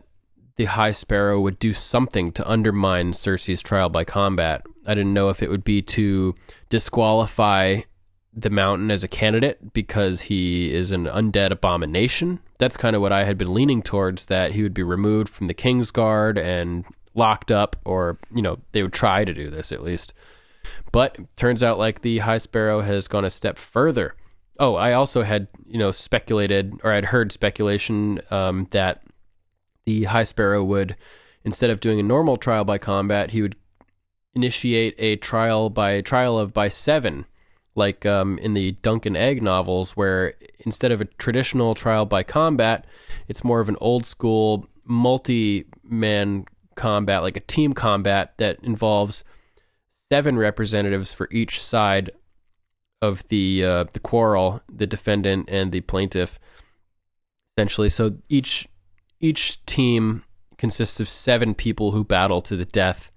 the High Sparrow would do something to undermine Cersei's trial by combat. I didn't know if it would be to disqualify the Mountain as a candidate because he is an undead abomination. That's kind of what I had been leaning towards that he would be removed from the King's Guard and locked up, or, you know, they would try to do this at least. But turns out like the High Sparrow has gone a step further. Oh, I also had, you know, speculated or I'd heard speculation um, that the High Sparrow would, instead of doing a normal trial by combat, he would initiate a trial by trial of by seven, like um, in the Duncan Egg novels, where instead of a traditional trial by combat, it's more of an old school multi-man combat, like a team combat that involves seven representatives for each side of the uh, the quarrel, the defendant and the plaintiff. Essentially, so each each team consists of seven people who battle to the death,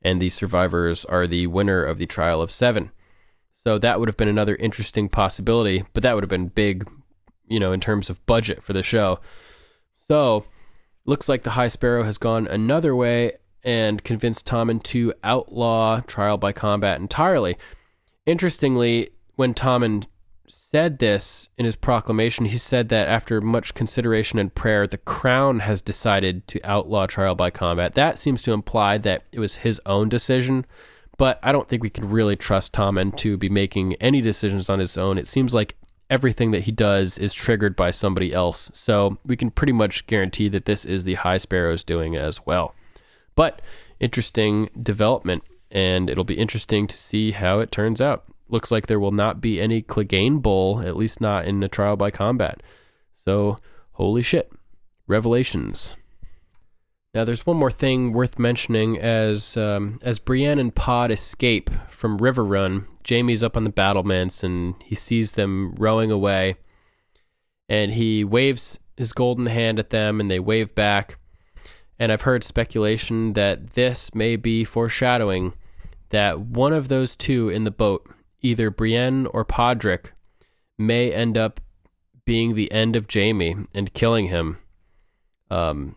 and the survivors are the winner of the trial of seven. So that would have been another interesting possibility, but that would have been big, you know, in terms of budget for the show. So, looks like the High Sparrow has gone another way and convinced Tommen to outlaw trial by combat entirely. Interestingly, when Tommen said this in his proclamation, he said that after much consideration and prayer, the crown has decided to outlaw trial by combat. That seems to imply that it was his own decision, but I don't think we can really trust Tommen to be making any decisions on his own. It seems like everything that he does is triggered by somebody else, so we can pretty much guarantee that this is the High Sparrow's doing as well. But interesting development, and it'll be interesting to see how it turns out looks like there will not be any Clegane Bowl, at least not in the trial by combat. So, holy shit. Revelations. Now, there's one more thing worth mentioning as um, as Brienne and Pod escape from Riverrun. Jaime's up on the battlements and he sees them rowing away, and he waves his golden hand at them, and they wave back. And I've heard speculation that this may be foreshadowing that one of those two in the boat either Brienne or Podrick may end up being the end of Jaime and killing him. Um,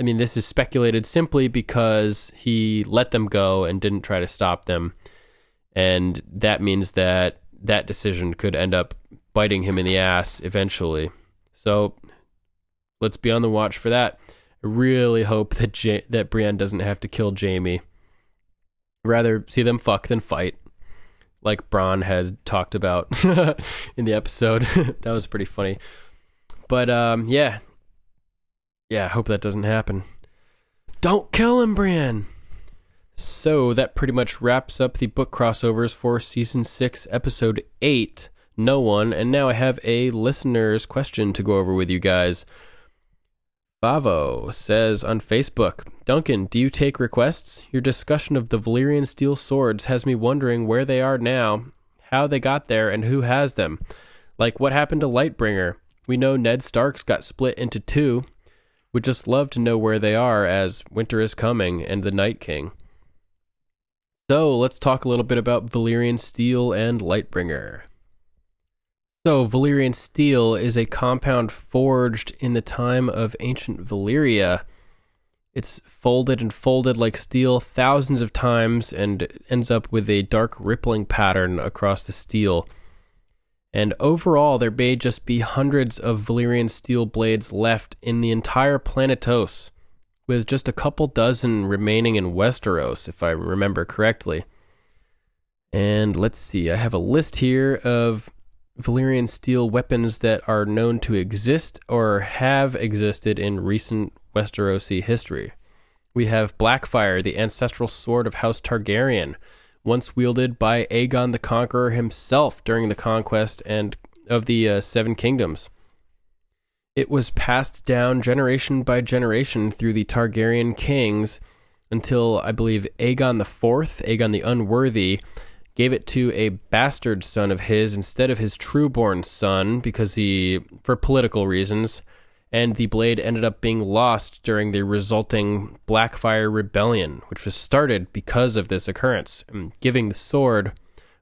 I mean, this is speculated simply because he let them go and didn't try to stop them. And that means that that decision could end up biting him in the ass eventually. So let's be on the watch for that. I really hope that that Brienne doesn't have to kill Jaime. Rather see them fuck than fight like Bronn had talked about [LAUGHS] in the episode. [LAUGHS] that was pretty funny. But um, yeah, yeah. I hope that doesn't happen. Don't kill him, Brienne. So that pretty much wraps up the book crossovers for season six, episode eight. No one, and now I have a listener's question to go over with you guys. Bavo says on Facebook, Duncan, do you take requests? Your discussion of the Valyrian steel swords has me wondering where they are now, how they got there, and who has them. Like what happened to Lightbringer? We know Ned Stark's got split into two. Would just love to know where they are as winter is coming and the Night King. So let's talk a little bit about Valyrian steel and Lightbringer. So, Valyrian steel is a compound forged in the time of ancient Valyria. It's folded and folded like steel thousands of times and ends up with a dark rippling pattern across the steel. And overall, there may just be hundreds of Valyrian steel blades left in the entire Planetos, with just a couple dozen remaining in Westeros, if I remember correctly. And let's see, I have a list here of Valyrian steel weapons that are known to exist or have existed in recent Westerosi history. We have Blackfyre, the ancestral sword of House Targaryen, once wielded by Aegon the Conqueror himself during the conquest and of the uh, Seven Kingdoms. It was passed down generation by generation through the Targaryen kings until I believe Aegon IV, Aegon the Unworthy, gave it to a bastard son of his instead of his trueborn son because he, for political reasons, and the blade ended up being lost during the resulting Blackfyre Rebellion, which was started because of this occurrence, um, giving the sword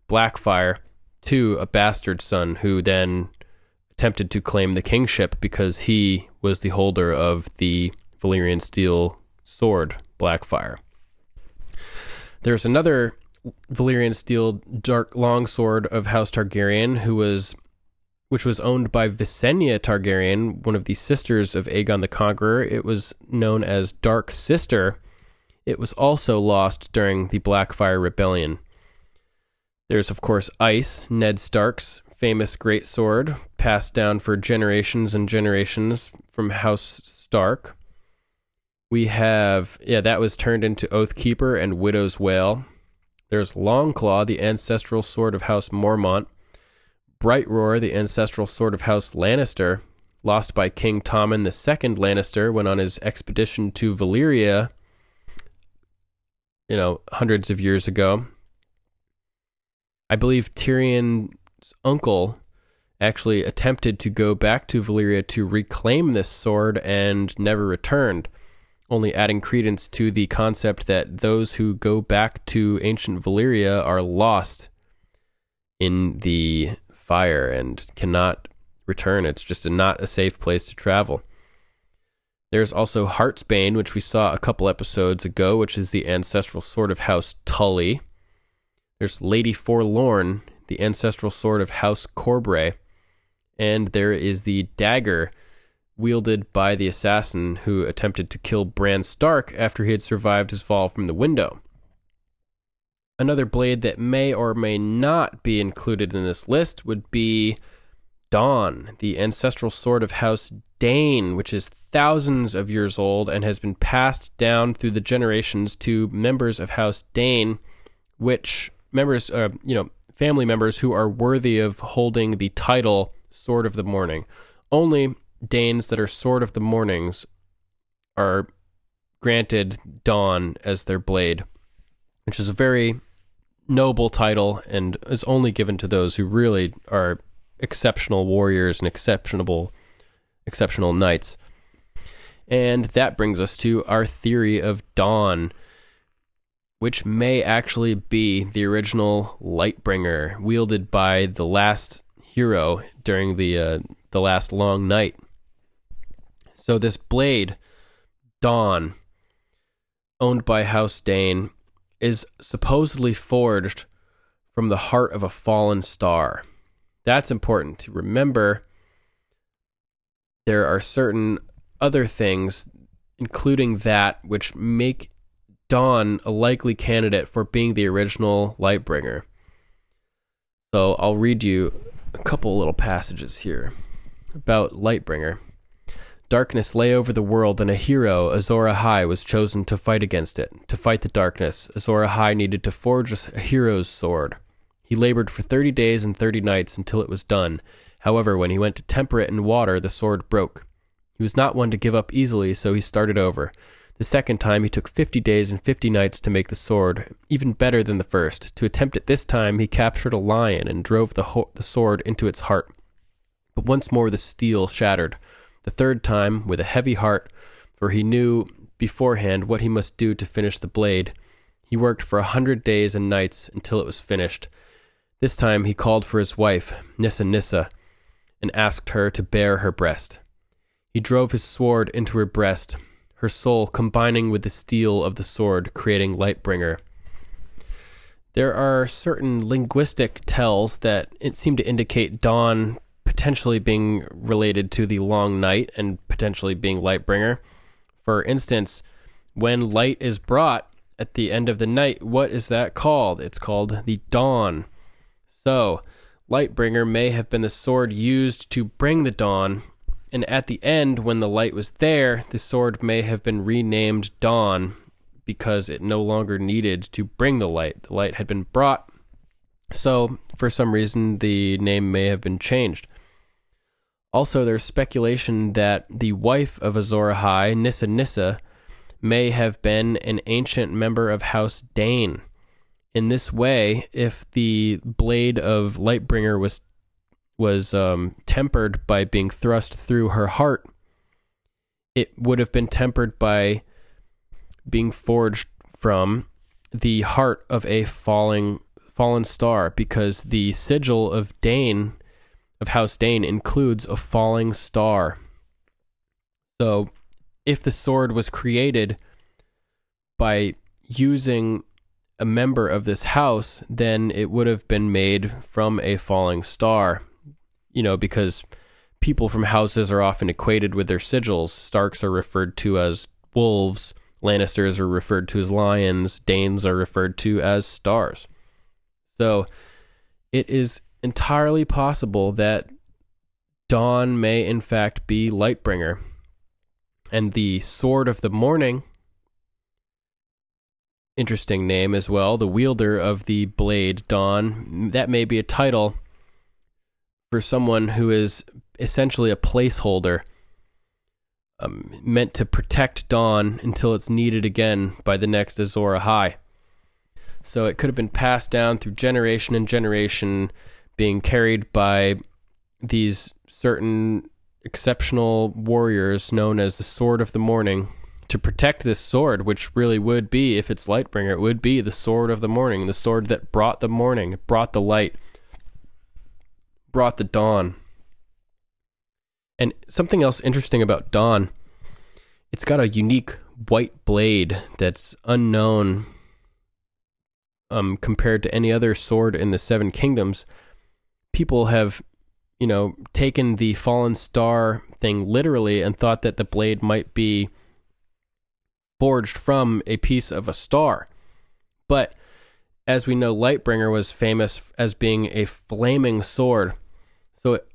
Blackfyre to a bastard son who then attempted to claim the kingship because he was the holder of the Valyrian steel sword Blackfyre. There's another Valyrian steel dark longsword of House Targaryen who was which was owned by Visenya Targaryen, one of the sisters of Aegon the Conqueror. It was known as Dark Sister. It was also lost during the Blackfyre Rebellion. There's, of course, Ice, Ned Stark's famous great sword, passed down for generations and generations from House Stark. We have, yeah, that was turned into Oathkeeper and Widow's Wail. There's Longclaw, the ancestral sword of House Mormont. Bright Roar, the ancestral sword of House Lannister, lost by King Tommen II Lannister when on his expedition to Valyria, you know, hundreds of years ago. I believe Tyrion's uncle actually attempted to go back to Valyria to reclaim this sword and never returned, only adding credence to the concept that those who go back to ancient Valyria are lost in the fire and cannot return. It's just a, not a safe place to travel. There's also Heartsbane, which we saw a couple episodes ago, which is the ancestral sword of House Tully. There's Lady Forlorn, the ancestral sword of House Corbray. And there is the dagger wielded by the assassin who attempted to kill Bran Stark after he had survived his fall from the window. Another blade that may or may not be included in this list would be Dawn, the ancestral sword of House Dayne, which is thousands of years old and has been passed down through the generations to members of House Dayne, which members, uh, you know, family members who are worthy of holding the title Sword of the Morning. Only Daynes that are Sword of the Mornings are granted Dawn as their blade, which is a very noble title and is only given to those who really are exceptional warriors and exceptional exceptional knights. And that brings us to our theory of dawn, which may actually be the original Lightbringer wielded by the last hero during the uh, the last long night. So this blade, Dawn, owned by House Dayne, is supposedly forged from the heart of a fallen star. That's important to remember. There are certain other things, including that, which make Dawn a likely candidate for being the original Lightbringer. So I'll read you a couple little passages here about Lightbringer. Darkness lay over the world, and a hero, Azor Ahai, was chosen to fight against it. To fight the darkness, Azor Ahai needed to forge a hero's sword. He labored for thirty days and thirty nights until it was done. However, when he went to temper it in water, the sword broke. He was not one to give up easily, so he started over. The second time, he took fifty days and fifty nights to make the sword, even better than the first. To attempt it this time, he captured a lion and drove the, ho- the sword into its heart. But once more the steel shattered. The third time, with a heavy heart, for he knew beforehand what he must do to finish the blade, he worked for a hundred days and nights until it was finished. This time he called for his wife, Nissa Nissa, and asked her to bare her breast. He drove his sword into her breast, her soul combining with the steel of the sword, creating Lightbringer. There are certain linguistic tells that it seem to indicate dawn potentially being related to the long night and potentially being Lightbringer. For instance, when light is brought at the end of the night, what is that called? It's called the dawn. So, Lightbringer may have been the sword used to bring the dawn, and at the end, when the light was there, the sword may have been renamed Dawn because it no longer needed to bring the light. The light had been brought, so for some reason, the name may have been changed. Also, there's speculation that the wife of Azor Ahai, Nissa Nissa, may have been an ancient member of House Dayne. In this way, if the blade of Lightbringer was was um, tempered by being thrust through her heart, it would have been tempered by being forged from the heart of a falling fallen star, because the sigil of Dayne of House Dayne includes a falling star. So, if the sword was created by using a member of this house, then it would have been made from a falling star. You know, because people from houses are often equated with their sigils. Starks are referred to as wolves, Lannisters are referred to as lions, Daynes are referred to as stars. So, it is entirely possible that Dawn may in fact be Lightbringer. And the Sword of the Morning, interesting name as well, the wielder of the blade, Dawn, that may be a title for someone who is essentially a placeholder. Um, meant to protect Dawn until it's needed again by the next Azor Ahai. So it could have been passed down through generation and generation, being carried by these certain exceptional warriors known as the Sword of the Morning to protect this sword, which really would be, if it's Lightbringer, it would be the Sword of the Morning, the sword that brought the morning, brought the light, brought the dawn. And something else interesting about Dawn, it's got a unique white blade that's unknown um, compared to any other sword in the Seven Kingdoms. People have, you know, taken the fallen star thing literally and thought that the blade might be forged from a piece of a star. But as we know, Lightbringer was famous as being a flaming sword. So it,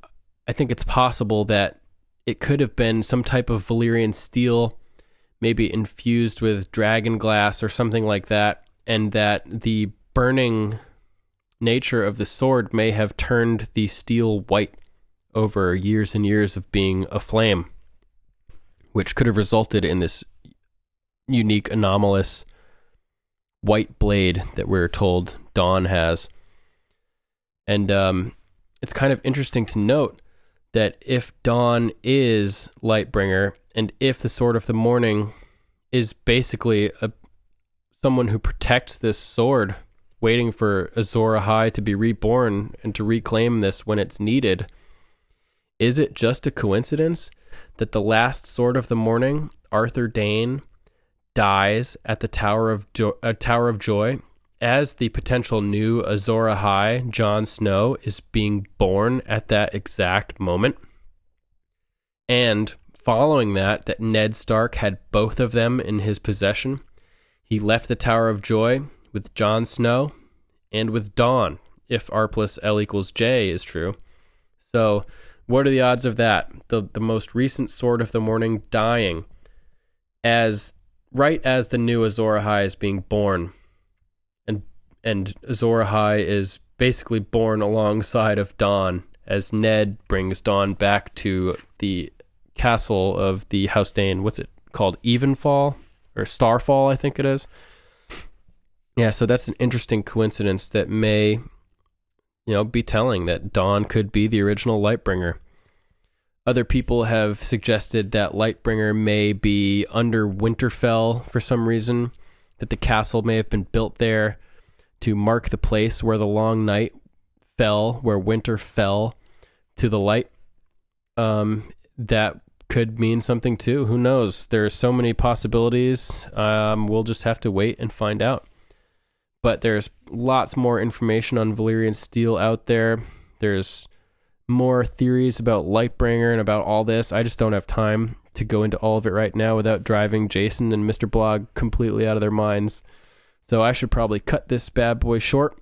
I think it's possible that it could have been some type of Valyrian steel, maybe infused with dragon glass or something like that, and that the burning nature of the sword may have turned the steel white over years and years of being aflame, which could have resulted in this unique, anomalous white blade that we're told Dawn has. And um, it's kind of interesting to note that if Dawn is Lightbringer, and if the Sword of the Morning is basically a someone who protects this sword, waiting for Azor Ahai to be reborn and to reclaim this when it's needed, is it just a coincidence that the last Sword of the Morning, Arthur Dayne, dies at the Tower of jo- uh, Tower of Joy as the potential new Azor Ahai, Jon Snow, is being born at that exact moment. And following that, that Ned Stark had both of them in his possession. He left the Tower of Joy with Jon Snow and with Dawn, if R plus L equals J is true. So, what are the odds of that? The the most recent Sword of the Morning dying as right as the new Azor Ahai is being born and Azor Ahai is basically born alongside of Dawn as Ned brings Dawn back to the castle of the House Dayne. What's it called? Evenfall or Starfall, I think it is. Yeah, so that's an interesting coincidence that may, you know, be telling that Dawn could be the original Lightbringer. Other people have suggested that Lightbringer may be under Winterfell for some reason, that the castle may have been built there to mark the place where the long night fell, where winter fell to the light. Um, that could mean something too. Who knows? There are so many possibilities. Um, we'll just have to wait and find out. But there's lots more information on Valyrian steel out there. There's more theories about Lightbringer and about all this. I just don't have time to go into all of it right now without driving Jason and Mr. Blog completely out of their minds. So I should probably cut this bad boy short.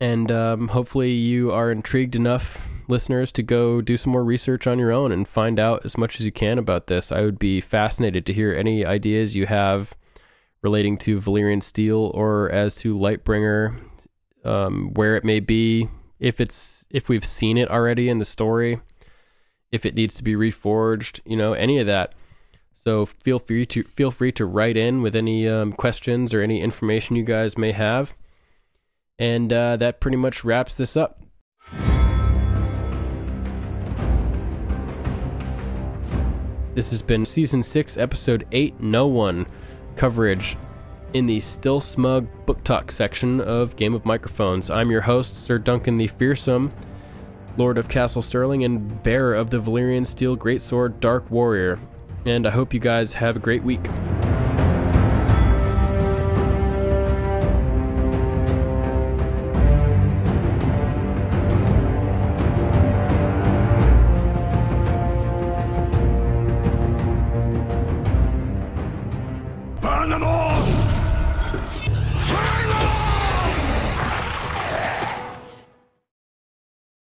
And um, hopefully, you are intrigued enough, listeners, to go do some more research on your own and find out as much as you can about this. I would be fascinated to hear any ideas you have relating to Valyrian Steel or as to Lightbringer, um, where it may be, if it's if we've seen it already in the story, if it needs to be reforged, you know, any of that. So feel free to feel free to write in with any um, questions or any information you guys may have. And uh, that pretty much wraps this up. This has been season six, episode eight, No One coverage in the Still Smug Book Talk section of Game of Microphones. I'm your host, Sir Duncan the Fearsome, Lord of Castle Sterling and bearer of the Valyrian Steel Greatsword Dark Warrior. And I hope you guys have a great week.